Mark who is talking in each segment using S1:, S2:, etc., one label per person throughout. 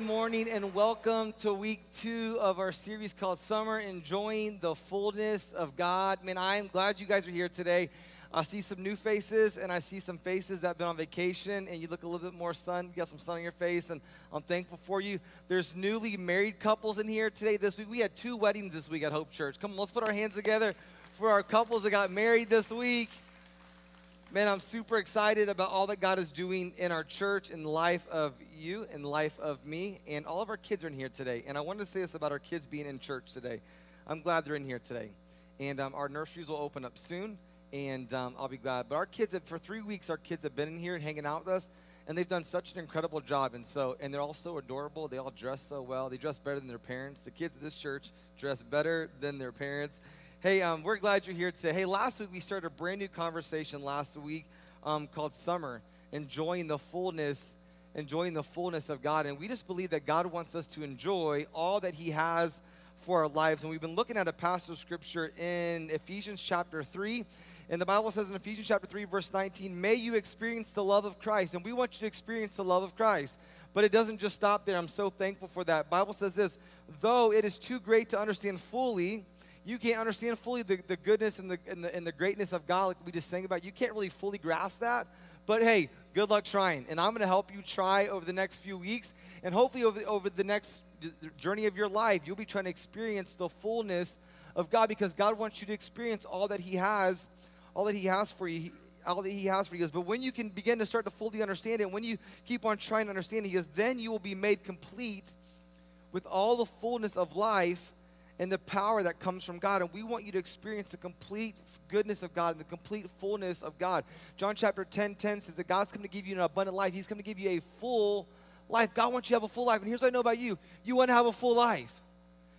S1: good morning and welcome to week two of our series called Summer Enjoying the Fullness of God. Man, I am glad you guys are here today. I see some new faces and I see some faces that have been on vacation and you look a little bit more sun. You got some sun on your face and I'm thankful for you. There's newly married couples in here today this week. We had two weddings this week at Hope Church. Come on, let's put our hands together for our couples that got married this week. Man, I'm super excited about all that God is doing in our church, in the life of you, in life of me, and all of our kids are in here today. And I wanted to say this about our kids being in church today. I'm glad they're in here today. And um, our nurseries will open up soon, and um, I'll be glad. But our kids, have, for three weeks, our kids have been in here and hanging out with us, and they've done such an incredible job. And so, and they're all so adorable. They all dress so well. They dress better than their parents. The kids at this church dress better than their parents. Hey, um, we're glad you're here today. Hey, last week we started a brand new conversation last week um, called Summer, enjoying the fullness, enjoying the fullness of God. And we just believe that God wants us to enjoy all that He has for our lives. And we've been looking at a passage of scripture in Ephesians chapter 3. And the Bible says in Ephesians chapter 3, verse 19, may you experience the love of Christ. And we want you to experience the love of Christ. But it doesn't just stop there. I'm so thankful for that. Bible says this, though it is too great to understand fully, you can't understand fully the, the goodness and the, and, the, and the greatness of God, like we just sang about. You can't really fully grasp that. But hey, good luck trying. And I'm going to help you try over the next few weeks. And hopefully, over, over the next journey of your life, you'll be trying to experience the fullness of God because God wants you to experience all that He has, all that He has for you. All that he has for you is, but when you can begin to start to fully understand it, when you keep on trying to understand it, he is, then you will be made complete with all the fullness of life and the power that comes from God. And we want you to experience the complete goodness of God and the complete fullness of God. John chapter 10 10 says that God's come to give you an abundant life, He's come to give you a full life. God wants you to have a full life. And here's what I know about you you want to have a full life.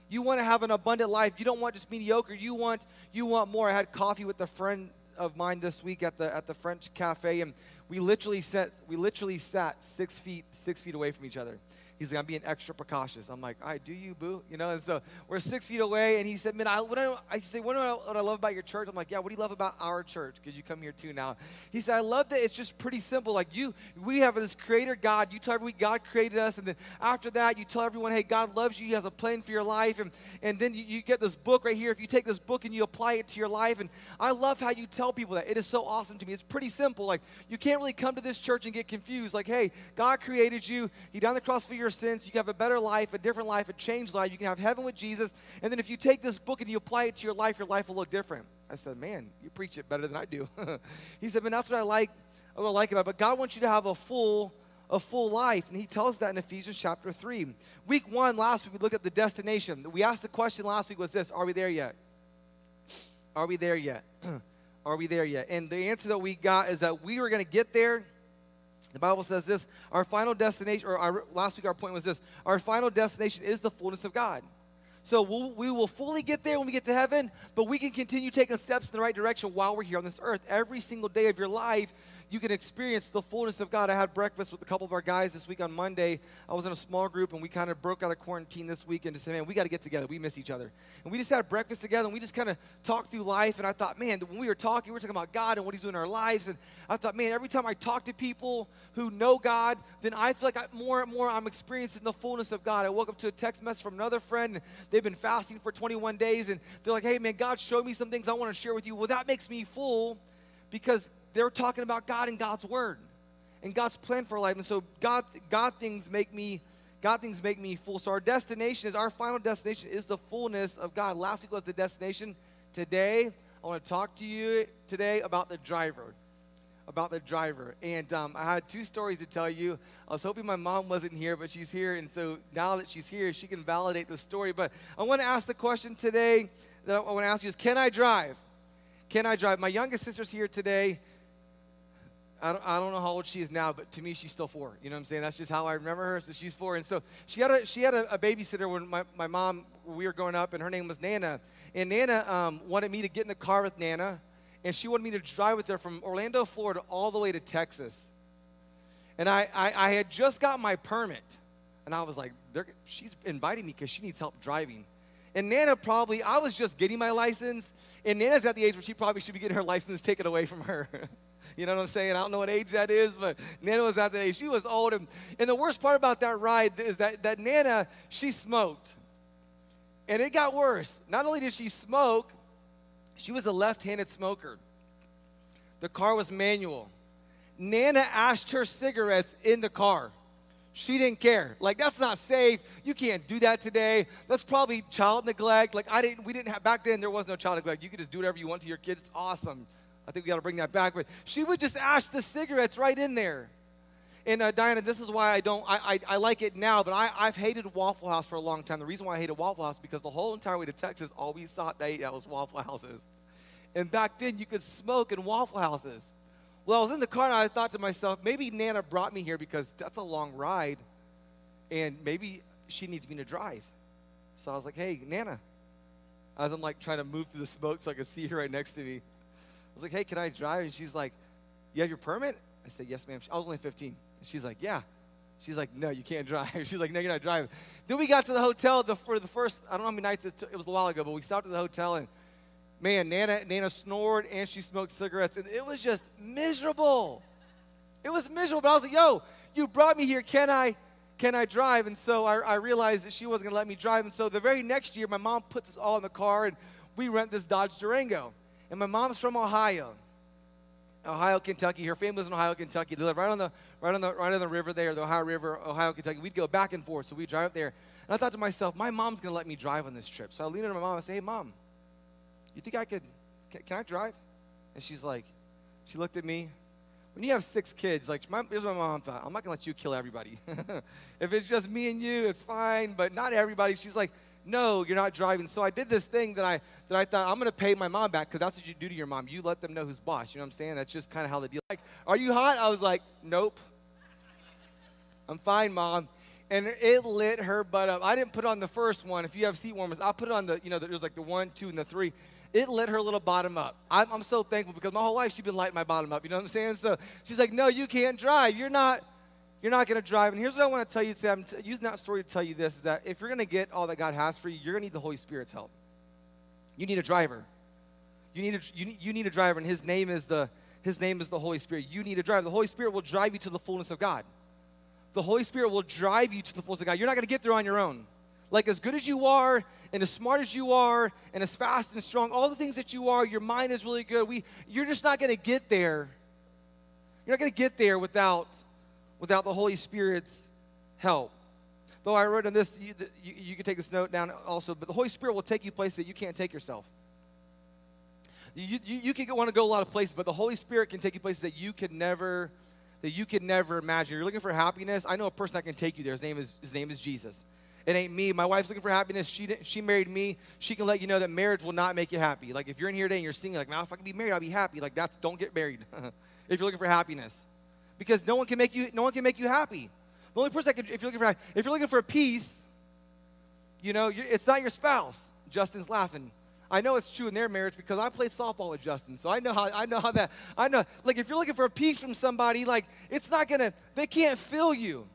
S1: You want to have an abundant life. You don't want just mediocre. You want you want more. I had coffee with a friend of mine this week at the at the French cafe, and we literally sat we literally sat six feet six feet away from each other. He's like, I'm being extra precautious. I'm like, all right, do you, boo? You know, and so we're six feet away, and he said, man, I, what I, I say, what, I, what I love about your church? I'm like, yeah, what do you love about our church? Because you come here too now. He said, I love that it's just pretty simple. Like you, we have this creator God. You tell everyone God created us, and then after that, you tell everyone, hey, God loves you. He has a plan for your life, and, and then you, you get this book right here. If you take this book and you apply it to your life, and I love how you tell people that. It is so awesome to me. It's pretty simple. Like you can't really come to this church and get confused. Like, hey, God created you. He died on the cross for your sins. You have a better better life, a different life, a changed life. You can have heaven with Jesus. And then if you take this book and you apply it to your life, your life will look different. I said, man, you preach it better than I do. he said, man, that's what I like, what I like about it. But God wants you to have a full, a full life. And he tells that in Ephesians chapter 3. Week one, last week, we looked at the destination. We asked the question last week was this, are we there yet? Are we there yet? are we there yet? And the answer that we got is that we were going to get there the Bible says this our final destination, or our, last week our point was this our final destination is the fullness of God. So we'll, we will fully get there when we get to heaven, but we can continue taking steps in the right direction while we're here on this earth. Every single day of your life, you can experience the fullness of God. I had breakfast with a couple of our guys this week on Monday. I was in a small group and we kind of broke out of quarantine this week and just said, man, we got to get together. We miss each other. And we just had breakfast together and we just kind of talked through life. And I thought, man, when we were talking, we were talking about God and what He's doing in our lives. And I thought, man, every time I talk to people who know God, then I feel like I, more and more I'm experiencing the fullness of God. I woke up to a text message from another friend. They've been fasting for 21 days and they're like, hey, man, God showed me some things I want to share with you. Well, that makes me full because they're talking about God and God's word and God's plan for life. And so God, God things make me, God things make me full. So our destination is our final destination is the fullness of God. Last week was the destination. Today, I want to talk to you today about the driver. About the driver. And um, I had two stories to tell you. I was hoping my mom wasn't here, but she's here. And so now that she's here, she can validate the story. But I want to ask the question today that I want to ask you is Can I drive? Can I drive? My youngest sister's here today. I don't, I don't know how old she is now, but to me, she's still four. You know what I'm saying? That's just how I remember her. So she's four. And so she had a, she had a, a babysitter when my, my mom, we were growing up, and her name was Nana. And Nana um, wanted me to get in the car with Nana, and she wanted me to drive with her from Orlando, Florida, all the way to Texas. And I, I, I had just got my permit. And I was like, she's inviting me because she needs help driving. And Nana probably, I was just getting my license. And Nana's at the age where she probably should be getting her license taken away from her. You know what I'm saying? I don't know what age that is, but Nana was at that age. She was old. And, and the worst part about that ride is that, that Nana, she smoked. And it got worse. Not only did she smoke, she was a left handed smoker. The car was manual. Nana ashed her cigarettes in the car. She didn't care. Like that's not safe. You can't do that today. That's probably child neglect. Like I didn't we didn't have back then there was no child neglect. You could just do whatever you want to your kids. It's awesome. I think we got to bring that back. But she would just ash the cigarettes right in there. And uh, Diana, this is why I don't, I, I, I like it now, but I, I've hated Waffle House for a long time. The reason why I hated Waffle House is because the whole entire way to Texas, all we sought to eat at was Waffle Houses. And back then, you could smoke in Waffle Houses. Well, I was in the car and I thought to myself, maybe Nana brought me here because that's a long ride, and maybe she needs me to drive. So I was like, hey, Nana. As I'm like trying to move through the smoke so I could see her right next to me. I was like, hey, can I drive? And she's like, you have your permit? I said, yes, ma'am. I was only 15. And she's like, yeah. She's like, no, you can't drive. She's like, no, you're not driving. Then we got to the hotel the, for the first, I don't know how many nights, it, took, it was a while ago, but we stopped at the hotel and man, Nana, Nana snored and she smoked cigarettes, and it was just miserable. It was miserable. But I was like, yo, you brought me here. Can I, can I drive? And so I, I realized that she wasn't gonna let me drive. And so the very next year, my mom puts us all in the car and we rent this Dodge Durango. And my mom's from Ohio. Ohio, Kentucky. Her family's in Ohio, Kentucky. They live right on the right on the right on the river there, the Ohio River, Ohio, Kentucky. We'd go back and forth, so we'd drive up there. And I thought to myself, my mom's gonna let me drive on this trip. So I leaned over to my mom and say, Hey, mom, you think I could, can, can I drive? And she's like, she looked at me. When you have six kids, like, my, here's what my mom thought I'm not gonna let you kill everybody. if it's just me and you, it's fine, but not everybody. She's like, no, you're not driving. So I did this thing that I that I thought I'm gonna pay my mom back because that's what you do to your mom. You let them know who's boss. You know what I'm saying? That's just kind of how the deal. Like, are you hot? I was like, nope. I'm fine, mom. And it lit her butt up. I didn't put on the first one. If you have seat warmers, I put it on the, you know, there's like the one, two, and the three it lit her little bottom up. I'm, I'm so thankful because my whole life she's been lighting my bottom up. You know what I'm saying? So she's like, no, you can't drive. You're not. You're not going to drive. And here's what I want to tell you today. I'm t- using that story to tell you this: is that if you're going to get all that God has for you, you're going to need the Holy Spirit's help. You need a driver. You need a, you you need a driver, and His name is the His name is the Holy Spirit. You need a driver. The Holy Spirit will drive you to the fullness of God. The Holy Spirit will drive you to the fullness of God. You're not going to get there on your own like as good as you are and as smart as you are and as fast and strong all the things that you are your mind is really good we you're just not going to get there you're not going to get there without without the holy spirit's help though i wrote in this you, you, you can take this note down also but the holy spirit will take you places that you can't take yourself you, you, you can want to go a lot of places but the holy spirit can take you places that you could never that you could never imagine you're looking for happiness i know a person that can take you there his name is his name is jesus it ain't me. My wife's looking for happiness. She, she married me. She can let you know that marriage will not make you happy. Like if you're in here today and you're singing, like, now if I can be married, I'll be happy. Like that's don't get married if you're looking for happiness, because no one can make you no one can make you happy. The only person that if you're looking for if you're looking for a peace, you know, it's not your spouse. Justin's laughing. I know it's true in their marriage because I played softball with Justin, so I know how I know how that I know. Like if you're looking for a peace from somebody, like it's not gonna they can't fill you.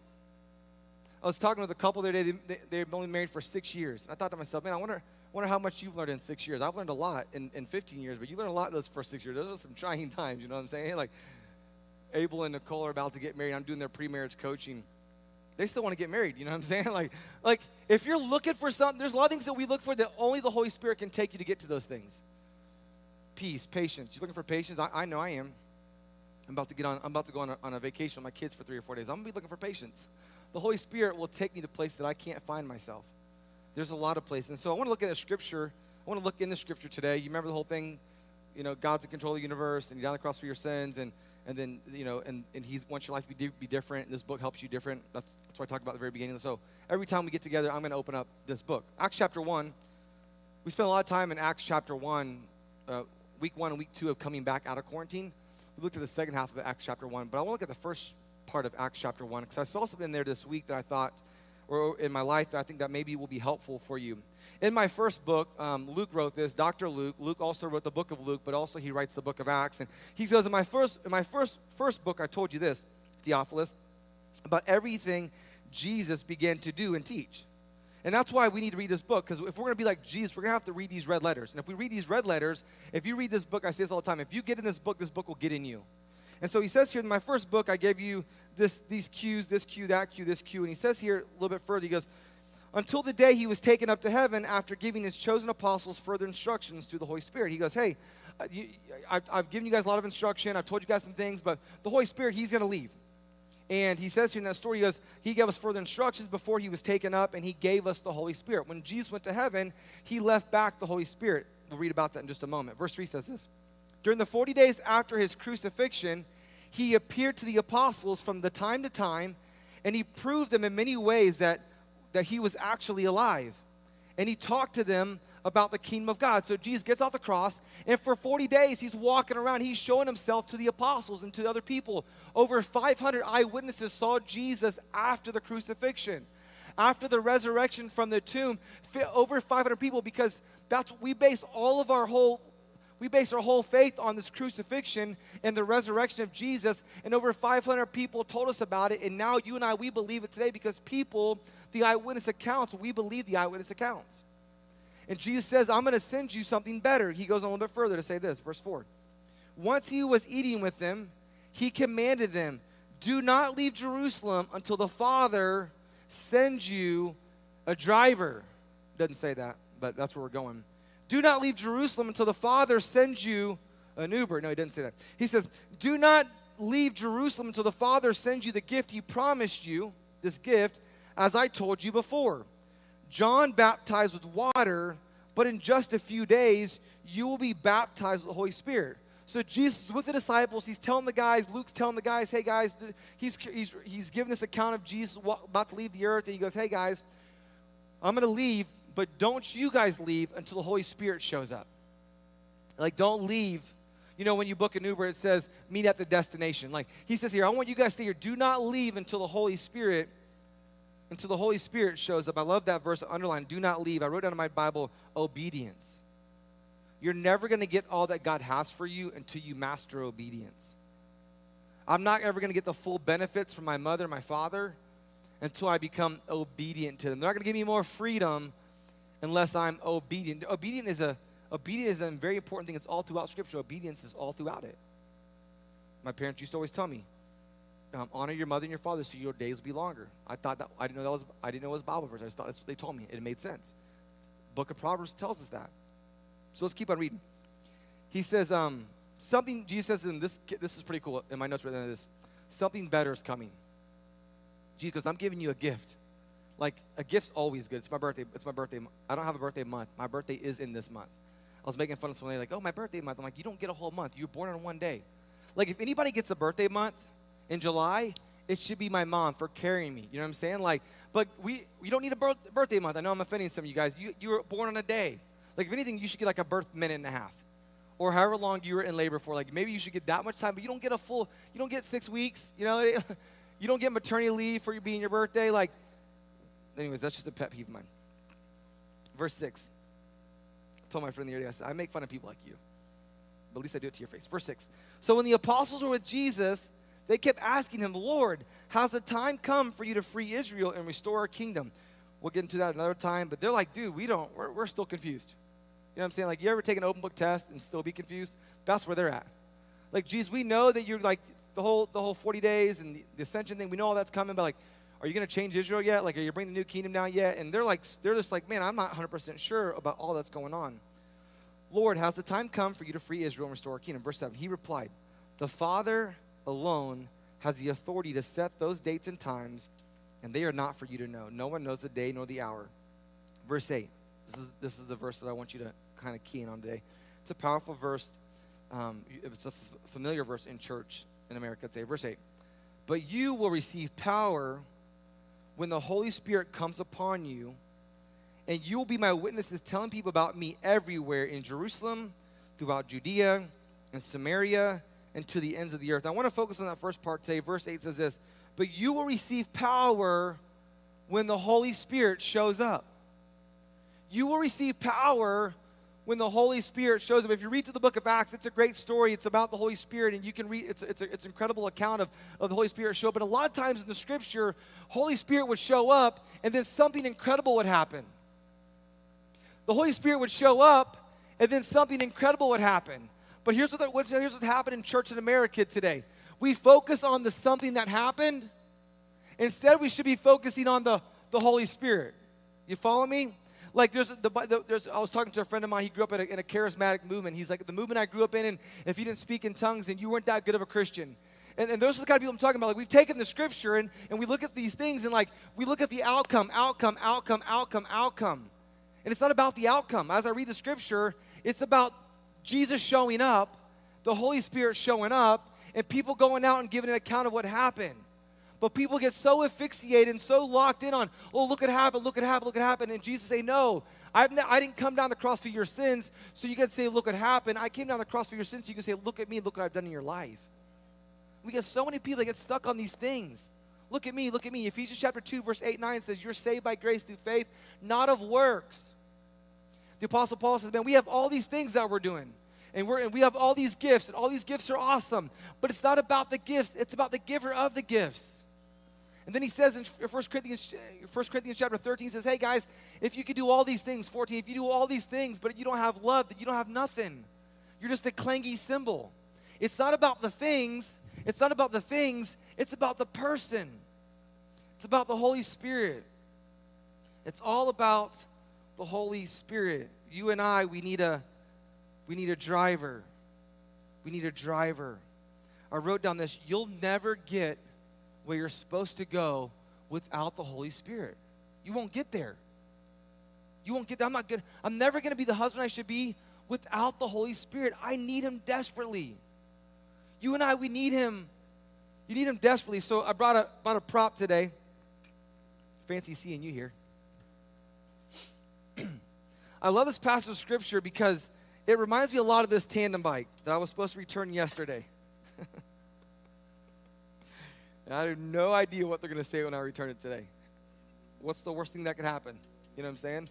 S1: I was talking with a couple the other day. They, they, have only married for six years. And I thought to myself, man, I wonder, wonder how much you've learned in six years. I've learned a lot in, in 15 years, but you learned a lot those first six years. Those are some trying times, you know what I'm saying? Like Abel and Nicole are about to get married. I'm doing their pre-marriage coaching. They still want to get married, you know what I'm saying? Like, like if you're looking for something, there's a lot of things that we look for that only the Holy Spirit can take you to get to those things. Peace, patience. You're looking for patience? I, I know I am. I'm about to get on. I'm about to go on a, on a vacation with my kids for three or four days. I'm gonna be looking for patience the Holy Spirit will take me to places that I can't find myself. There's a lot of places. And so I want to look at the scripture. I want to look in the scripture today. You remember the whole thing, you know, God's in control of the universe and he died on the cross for your sins and and then you know and, and he wants your life to be, be different. And this book helps you different. That's, that's what i talked about at the very beginning. So every time we get together i'm going to open up this book. Acts chapter 1 we spent a lot of time in acts chapter 1 uh, week 1 and week 2 of coming back out of quarantine. We looked at the second half of acts chapter 1 but i want to look at the first part of Acts chapter 1 because I saw something in there this week that I thought, or in my life, that I think that maybe will be helpful for you. In my first book, um, Luke wrote this. Dr. Luke. Luke also wrote the book of Luke, but also he writes the book of Acts. And he says, in my first, in my first, first book, I told you this, Theophilus, about everything Jesus began to do and teach. And that's why we need to read this book, because if we're going to be like Jesus, we're going to have to read these red letters. And if we read these red letters, if you read this book, I say this all the time, if you get in this book, this book will get in you. And so he says here in my first book, I gave you this, these cues, this cue, that cue, this cue. And he says here a little bit further, he goes, until the day he was taken up to heaven after giving his chosen apostles further instructions through the Holy Spirit. He goes, Hey, uh, you, I've, I've given you guys a lot of instruction. I've told you guys some things, but the Holy Spirit, he's going to leave. And he says here in that story, he goes, He gave us further instructions before he was taken up, and he gave us the Holy Spirit. When Jesus went to heaven, he left back the Holy Spirit. We'll read about that in just a moment. Verse 3 says this During the 40 days after his crucifixion, he appeared to the apostles from the time to time, and he proved them in many ways that, that he was actually alive. And he talked to them about the kingdom of God. So Jesus gets off the cross, and for 40 days, he's walking around. He's showing himself to the apostles and to other people. Over 500 eyewitnesses saw Jesus after the crucifixion, after the resurrection from the tomb. Over 500 people, because that's we base all of our whole we base our whole faith on this crucifixion and the resurrection of Jesus. And over 500 people told us about it. And now you and I, we believe it today because people, the eyewitness accounts, we believe the eyewitness accounts. And Jesus says, I'm going to send you something better. He goes on a little bit further to say this, verse 4. Once he was eating with them, he commanded them, Do not leave Jerusalem until the Father sends you a driver. Doesn't say that, but that's where we're going. Do not leave Jerusalem until the Father sends you an Uber. No, he didn't say that. He says, Do not leave Jerusalem until the Father sends you the gift he promised you, this gift, as I told you before. John baptized with water, but in just a few days, you will be baptized with the Holy Spirit. So Jesus with the disciples. He's telling the guys, Luke's telling the guys, hey guys, he's, he's, he's giving this account of Jesus about to leave the earth. And he goes, hey guys, I'm going to leave, but don't you guys leave until the Holy Spirit shows up. Like, don't leave. You know, when you book an Uber, it says, meet at the destination. Like, he says here, I want you guys to stay here. Do not leave until the Holy Spirit until the Holy Spirit shows up. I love that verse underlined, do not leave. I wrote down in my Bible, obedience. You're never going to get all that God has for you until you master obedience. I'm not ever going to get the full benefits from my mother, my father, until I become obedient to them. They're not going to give me more freedom unless I'm obedient. Obedient is a obedient is a very important thing. It's all throughout Scripture. Obedience is all throughout it. My parents used to always tell me, um, honor your mother and your father so your days be longer. I thought that I didn't know that was I didn't know it was Bible verse. I just thought that's what they told me. It made sense. Book of Proverbs tells us that. So let's keep on reading. He says, um, something Jesus says in this this is pretty cool in my notes right there this. Something better is coming. Jesus I'm giving you a gift. Like a gift's always good. It's my birthday. It's my birthday. I don't have a birthday month. My birthday is in this month. I was making fun of somebody like, oh, my birthday month. I'm like, you don't get a whole month. You're born on one day. Like if anybody gets a birthday month, in July, it should be my mom for carrying me. You know what I'm saying? Like, but we we don't need a birth, birthday month. I know I'm offending some of you guys. You you were born on a day. Like, if anything, you should get like a birth minute and a half, or however long you were in labor for. Like, maybe you should get that much time, but you don't get a full. You don't get six weeks. You know, you don't get maternity leave for being your birthday. Like, anyways, that's just a pet peeve of mine. Verse six. I told my friend the other day, I said, I make fun of people like you, but at least I do it to your face. Verse six. So when the apostles were with Jesus they kept asking him, Lord, has the time come for you to free Israel and restore our kingdom? We'll get into that another time, but they're like, dude, we don't, we're, we're still confused. You know what I'm saying? Like, you ever take an open book test and still be confused? That's where they're at. Like, Jesus, we know that you're like the whole the whole 40 days and the, the ascension thing. We know all that's coming, but like, are you going to change Israel yet? Like, are you bringing the new kingdom down yet? And they're like, they're just like, man, I'm not 100% sure about all that's going on. Lord, has the time come for you to free Israel and restore our kingdom? Verse 7, he replied, The Father alone has the authority to set those dates and times, and they are not for you to know. No one knows the day nor the hour. Verse 8. This is, this is the verse that I want you to kind of key in on today. It's a powerful verse. Um, it's a f- familiar verse in church in America today. Verse 8. But you will receive power when the Holy Spirit comes upon you, and you will be my witnesses telling people about me everywhere in Jerusalem, throughout Judea and Samaria, and to the ends of the earth. I want to focus on that first part today. Verse 8 says this But you will receive power when the Holy Spirit shows up. You will receive power when the Holy Spirit shows up. If you read through the book of Acts, it's a great story. It's about the Holy Spirit, and you can read, it's, it's, a, it's an incredible account of, of the Holy Spirit show up. But a lot of times in the scripture, Holy Spirit would show up, and then something incredible would happen. The Holy Spirit would show up, and then something incredible would happen. But here's, what, what's, here's what's happening in church in America today. we focus on the something that happened. Instead, we should be focusing on the, the Holy Spirit. You follow me? Like there's the, there's I was talking to a friend of mine. He grew up in a, in a charismatic movement. He's like the movement I grew up in, and if you didn't speak in tongues, then you weren't that good of a Christian. And, and, those are the kind of people I'm talking about. Like we've taken the scripture and, and we look at these things and like we look at the outcome, outcome, outcome, outcome, outcome. And it's not about the outcome. As I read the scripture, it's about Jesus showing up, the Holy Spirit showing up, and people going out and giving an account of what happened. But people get so asphyxiated and so locked in on, oh, look at happen, look at happen, look at happen. And Jesus say, no, I've ne- I didn't come down the cross for your sins, so you can say, look at happen. I came down the cross for your sins, so you can say, look at me, look what I've done in your life. We get so many people that get stuck on these things. Look at me, look at me. Ephesians chapter 2, verse 8 9 says, You're saved by grace through faith, not of works. The Apostle Paul says, Man, we have all these things that we're doing. And, we're, and we have all these gifts, and all these gifts are awesome. But it's not about the gifts, it's about the giver of the gifts. And then he says in 1 Corinthians, 1 Corinthians chapter 13, he says, Hey guys, if you could do all these things, 14, if you do all these things, but you don't have love, then you don't have nothing. You're just a clangy cymbal. It's not about the things, it's not about the things, it's about the person. It's about the Holy Spirit. It's all about the Holy Spirit. You and I, we need a we need a driver. We need a driver. I wrote down this, you'll never get where you're supposed to go without the Holy Spirit. You won't get there. You won't get there. I'm not good. I'm never going to be the husband I should be without the Holy Spirit. I need him desperately. You and I, we need him. You need him desperately. So I brought a, brought a prop today. Fancy seeing you here. I love this passage of scripture because it reminds me a lot of this tandem bike that I was supposed to return yesterday. I have no idea what they're going to say when I return it today. What's the worst thing that could happen? You know what I'm saying?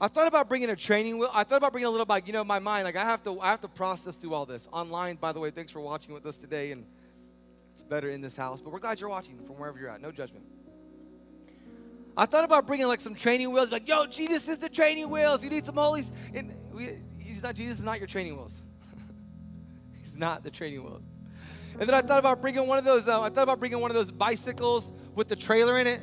S1: I thought about bringing a training wheel. I thought about bringing a little bike. You know, my mind, like I have to, I have to process through all this online. By the way, thanks for watching with us today, and it's better in this house. But we're glad you're watching from wherever you're at. No judgment. I thought about bringing like some training wheels. Like, yo, Jesus is the training wheels. You need some holies. And we, he's not. Jesus is not your training wheels. He's not the training wheels. And then I thought about bringing one of those. Uh, I thought about bringing one of those bicycles with the trailer in it,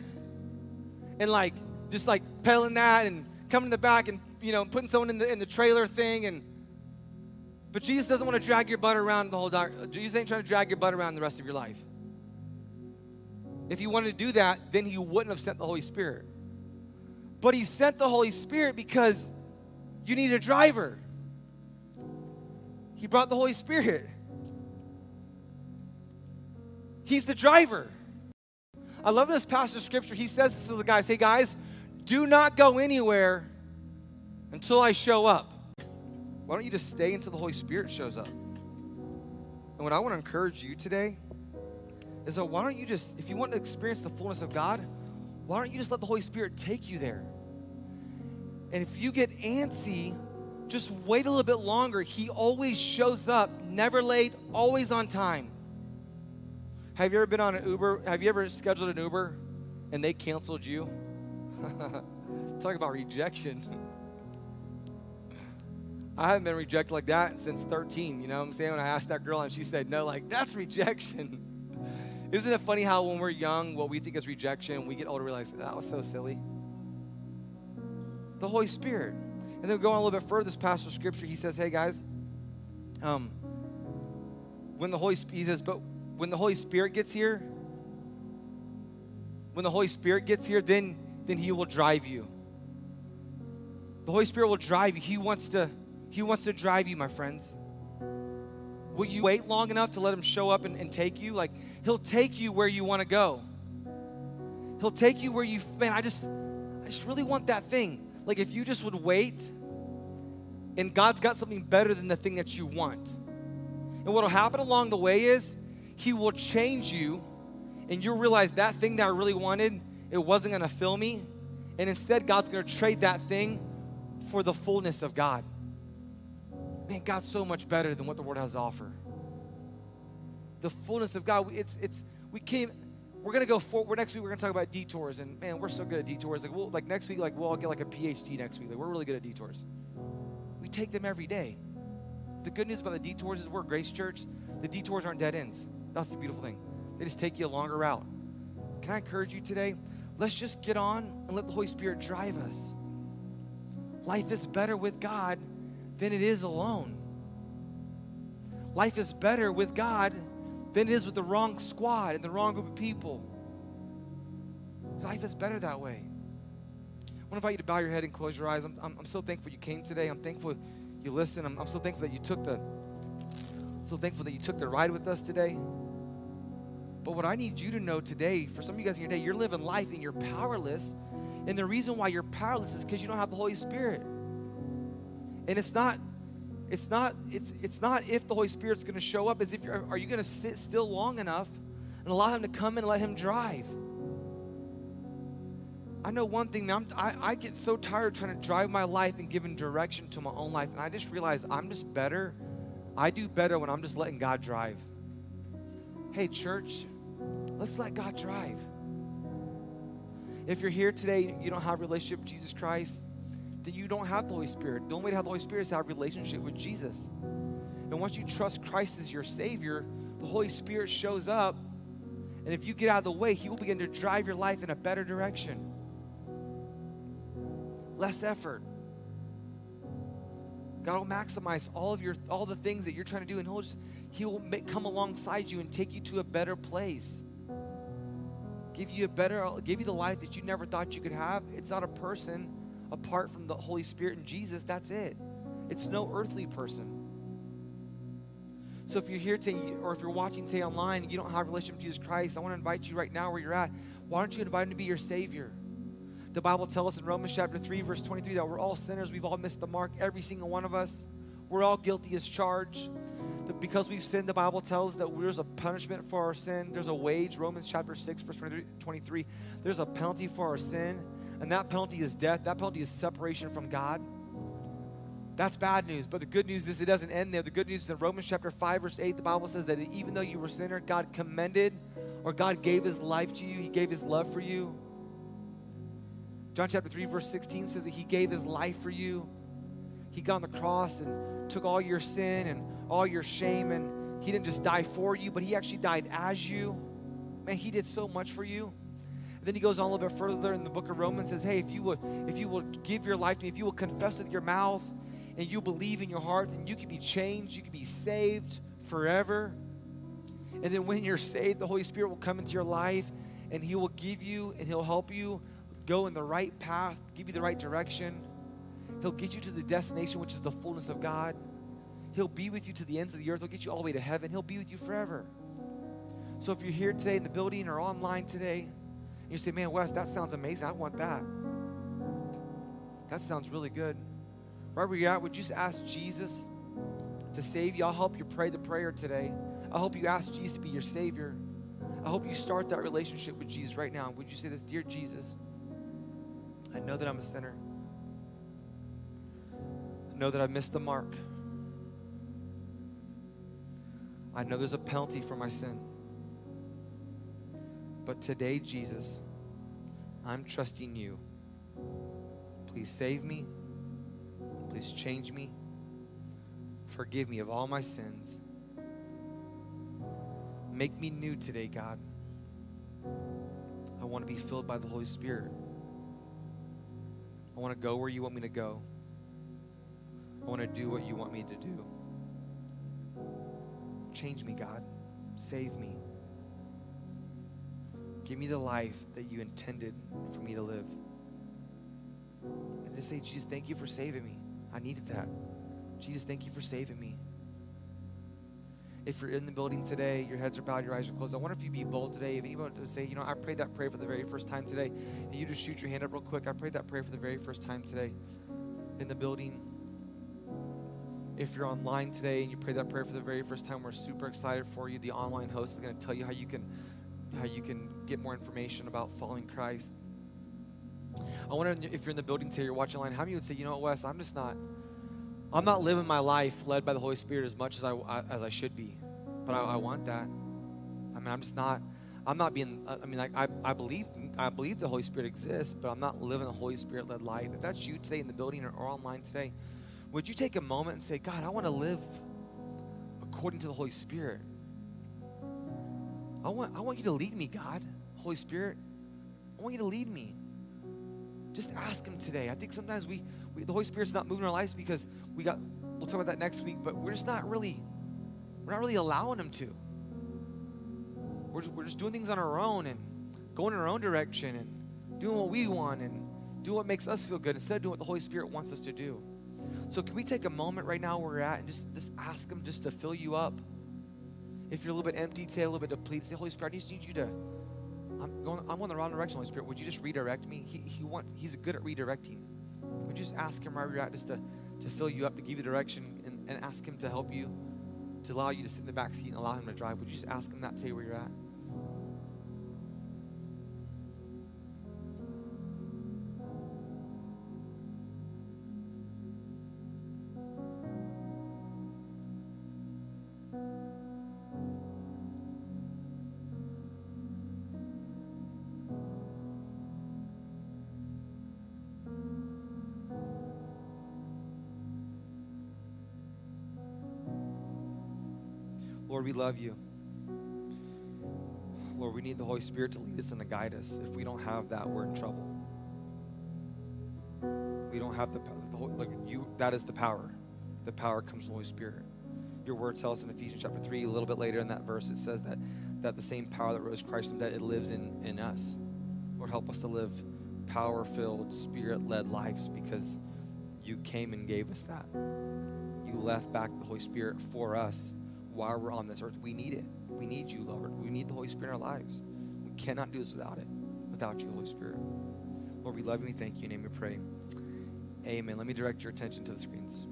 S1: and like just like pedaling that and coming in the back and you know putting someone in the in the trailer thing and but Jesus doesn't want to drag your butt around the whole dark. Jesus ain't trying to drag your butt around the rest of your life. If he wanted to do that, then he wouldn't have sent the Holy Spirit. But he sent the Holy Spirit because you need a driver. He brought the Holy Spirit. He's the driver. I love this passage of scripture. He says this to the guys, hey guys, do not go anywhere until I show up. Why don't you just stay until the Holy Spirit shows up? And what I want to encourage you today is that why don't you just, if you want to experience the fullness of God, why don't you just let the Holy Spirit take you there? And if you get antsy, just wait a little bit longer. He always shows up, never late, always on time. Have you ever been on an Uber? Have you ever scheduled an Uber and they canceled you? Talk about rejection. I haven't been rejected like that since 13. You know what I'm saying? When I asked that girl and she said no, like, that's rejection. Isn't it funny how when we're young, what we think is rejection, we get older, and realize that was so silly? The Holy Spirit. And then we go on a little bit further, this passage scripture, he says, hey guys, um, when the Holy Spirit, he says, but when the Holy Spirit gets here, when the Holy Spirit gets here, then, then he will drive you. The Holy Spirit will drive you. He wants to, he wants to drive you, my friends. Will you wait long enough to let him show up and, and take you? Like, he'll take you where you want to go. He'll take you where you, man, I just, I just really want that thing. Like, if you just would wait, and God's got something better than the thing that you want. And what will happen along the way is, He will change you, and you'll realize that thing that I really wanted, it wasn't to fill me. And instead, God's to trade that thing for the fullness of God man, God's so much better than what the world has to offer. The fullness of God, it's, it's, we came, we're gonna go forward. Next week, we're gonna talk about detours, and man, we're so good at detours. Like, we'll, like next week, like we'll all get like a PhD next week. Like, we're really good at detours. We take them every day. the good news about the detours is we're Grace Church. The detours aren't dead ends. That's the beautiful thing. They just take you a longer route. Can I encourage you today? Let's just get on and let the Holy Spirit drive us. Life is better with God than it is alone. Life is better with God than it is with the wrong squad and the wrong group of people. Life is better that way. I want to invite you to bow your head and close your eyes. I'm, I'm, I'm so thankful you came today. I'm thankful you listened. I'm, I'm so thankful that you took the so thankful that you took the ride with us today. But what I need you to know today, for some of you guys in your day, you're living life and you're powerless. And the reason why you're powerless is because you don't have the Holy Spirit. And it's not, it's not, it's it's not if the Holy Spirit's going to show up. It's if you're, are you going to sit still long enough and allow Him to come and let Him drive? I know one thing, man, I, I get so tired trying to drive my life and giving direction to my own life. And I just realize I'm just better. I do better when I'm just letting God drive. Hey, church, let's let God drive. If you're here today, you don't have a relationship with Jesus Christ, then you don't have the Holy Spirit. The only way to have the Holy Spirit is to have a relationship with Jesus. And once you trust Christ as your Savior, the Holy Spirit shows up. And if you get out of the way, He will begin to drive your life in a better direction less effort. God will maximize all of your all the things that you're trying to do, and He'll just He will make, come alongside you and take you to a better place. Give you a better, give you the life that you never thought you could have. It's not a person apart from the Holy Spirit and Jesus. That's it. It's no earthly person. So if you're here today, or if you're watching today online and you don't have a relationship with Jesus Christ, I want to invite you right now where you're at. Why don't you invite Him to be your Savior? The Bible tells us in Romans chapter 3, verse 23, that we're all sinners. We've all missed the mark, every single one of us. We're all guilty as charged. That Because we've sinned, the Bible tells that there's a punishment for our sin. There's a wage. Romans chapter 6, verse 23. There's a penalty for our sin, and that penalty is death. That penalty is separation from God. That's bad news. But the good news is it doesn't end there. The good news is in Romans chapter 5, verse 8, the Bible says that even though you were sinner, God commended or God gave his life to you, he gave his love for you. John chapter 3, verse 16 says that he gave his life for you. He got on the cross and took all your sin and all your shame, and he didn't just die for you, but he actually died as you. Man, he did so much for you. Then he goes on a little bit further in the book of Romans says, Hey, if you will, if you will give your life to me, if you will confess with your mouth and you believe in your heart, then you can be changed, you can be saved forever. And then when you're saved, the Holy Spirit will come into your life and he will give you and he'll help you go in the right path, give you the right direction. He'll get you to the destination, which is the fullness of God. He'll be with you to the ends of the earth. He'll get you all the way to heaven. He'll be with you forever. So if you're here today in the building or online today, and you say, Man, Wes, that sounds amazing. I want that. That sounds really good. Right where you're at, would you just ask Jesus to save you? I'll help you pray the prayer today. I hope you ask Jesus to be your Savior. I hope you start that relationship with Jesus right now. Would you say this, Dear Jesus? I know that I'm a sinner. I know that I've missed the mark. I know there's a penalty for my sin. But today, Jesus, I'm trusting you. Please save me. Please change me. Forgive me of all my sins. Make me new today, God. I want to be filled by the Holy Spirit. I want to go where you want me to go. I want to do what you want me to do. Change me, God. Save me. Give me the life that you intended for me to live. And just say, Jesus, thank you for saving me. I needed that. Jesus, thank you for saving me. If you're in the building today, your heads are bowed, your eyes are closed. I wonder if you'd be bold today. If anyone to say, you know, I prayed that prayer for the very first time today, and you just shoot your hand up real quick. I prayed that prayer for the very first time today in the building. If you're online today and you prayed that prayer for the very first time, we're super excited for you. The online host is going to tell you how you can how you can get more information about following Christ. I wonder if you're in the building today, you're watching online, how many would say, you know what, Wes, I'm just not I'm not living my life led by the Holy Spirit as much as I, as I should be, but I, I want that. I mean, I'm just not. I'm not being. I mean, like I, I believe I believe the Holy Spirit exists, but I'm not living a Holy Spirit led life. If that's you today in the building or, or online today, would you take a moment and say, God, I want to live according to the Holy Spirit. I want, I want you to lead me, God, Holy Spirit. I want you to lead me. Just ask Him today. I think sometimes we, we the Holy Spirit's not moving our lives because we got, we'll talk about that next week, but we're just not really, we're not really allowing Him to. We're just, we're just doing things on our own and going in our own direction and doing what we want and doing what makes us feel good instead of doing what the Holy Spirit wants us to do. So can we take a moment right now where we're at and just, just ask Him just to fill you up? If you're a little bit empty today, a little bit depleted, say, Holy Spirit, I just need you to, I'm going, I'm going the wrong direction, Holy Spirit. Would you just redirect me? He, he wants, he's good at redirecting. Would you just ask him where you're at just to, to fill you up, to give you direction, and, and ask him to help you, to allow you to sit in the back seat and allow him to drive? Would you just ask him that today where you're at? Love you. Lord, we need the Holy Spirit to lead us and to guide us. If we don't have that, we're in trouble. We don't have the, the like you. That is the power. The power comes from the Holy Spirit. Your word tells us in Ephesians chapter three, a little bit later in that verse, it says that that the same power that rose Christ from dead, it lives in in us. Lord, help us to live power-filled, spirit-led lives because you came and gave us that. You left back the Holy Spirit for us while we're on this earth. We need it. We need you, Lord. We need the Holy Spirit in our lives. We cannot do this without it, without you, Holy Spirit. Lord, we love you and thank you. In name we pray. Amen. Let me direct your attention to the screens.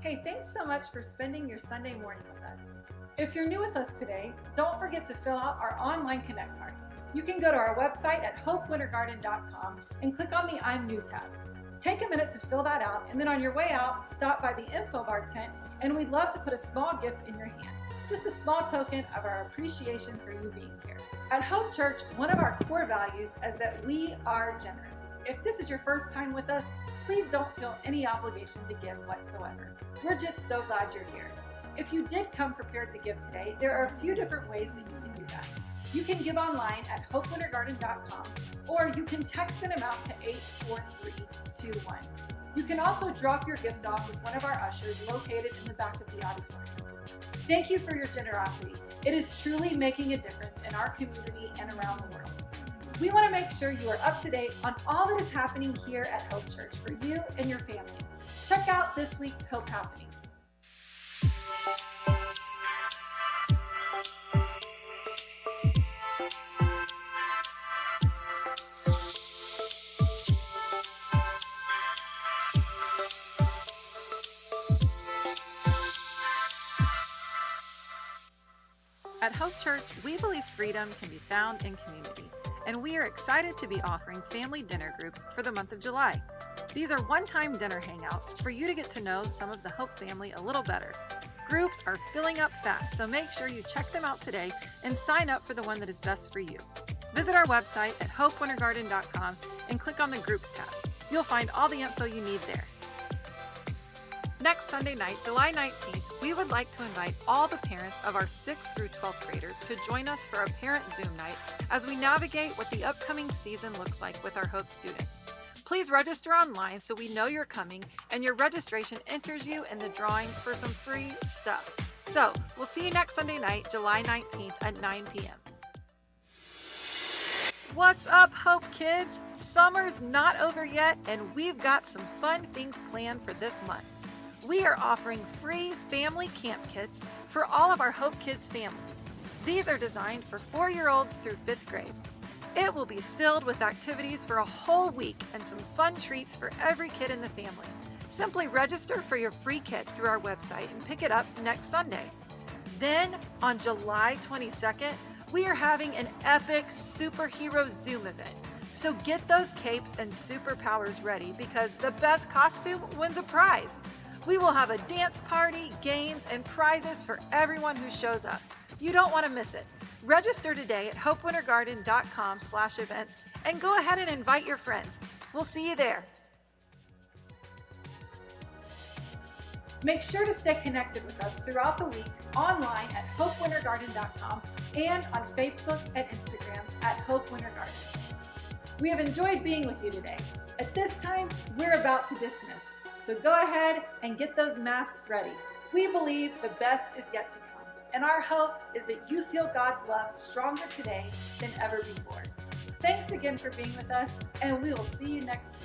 S2: Hey, thanks so much for spending your Sunday morning with us. If you're new with us today, don't forget to fill out our online Connect card. You can go to our website at hopewintergarden.com and click on the I'm New tab. Take a minute to fill that out, and then on your way out, stop by the info bar tent, and we'd love to put a small gift in your hand. Just a small token of our appreciation for you being here. At Hope Church, one of our core values is that we are generous. If this is your first time with us, please don't feel any obligation to give whatsoever. We're just so glad you're here. If you did come prepared to give today, there are a few different ways that you can do that. You can give online at hopewintergarden.com or you can text an amount to 84321. You can also drop your gift off with one of our ushers located in the back of the auditorium. Thank you for your generosity. It is truly making a difference in our community and around the world. We want to make sure you are up to date on all that is happening here at Hope Church for you and your family. Check out this week's Hope Happenings.
S3: Freedom can be found in community, and we are excited to be offering family dinner groups for the month of July. These are one time dinner hangouts for you to get to know some of the Hope family a little better. Groups are filling up fast, so make sure you check them out today and sign up for the one that is best for you. Visit our website at hopewintergarden.com and click on the Groups tab. You'll find all the info you need there. Next Sunday night, July 19th, we would like to invite all the parents of our 6th through 12th graders to join us for a parent Zoom night as we navigate what the upcoming season looks like with our Hope students. Please register online so we know you're coming and your registration enters you in the drawing for some free stuff. So, we'll see you next Sunday night, July 19th at 9 p.m. What's up, Hope Kids? Summer's not over yet, and we've got some fun things planned for this month. We are offering free family camp kits for all of our Hope Kids families. These are designed for four year olds through fifth grade. It will be filled with activities for a whole week and some fun treats for every kid in the family. Simply register for your free kit through our website and pick it up next Sunday. Then, on July 22nd, we are having an epic superhero Zoom event. So get those capes and superpowers ready because the best costume wins a prize. We will have a dance party, games, and prizes for everyone who shows up. You don't want to miss it. Register today at hopewintergarden.com slash events and go ahead and invite your friends.
S4: We'll see you there.
S3: Make sure to stay connected with us throughout the week online at hopewintergarden.com and on Facebook and Instagram at Hope Winter Garden. We have enjoyed being with you today. At this time, we're about to dismiss. So go ahead and get those masks ready. We believe the best is yet to come, and our hope is that you feel God's love stronger today than ever before. Thanks again for being with us, and we will see you next week.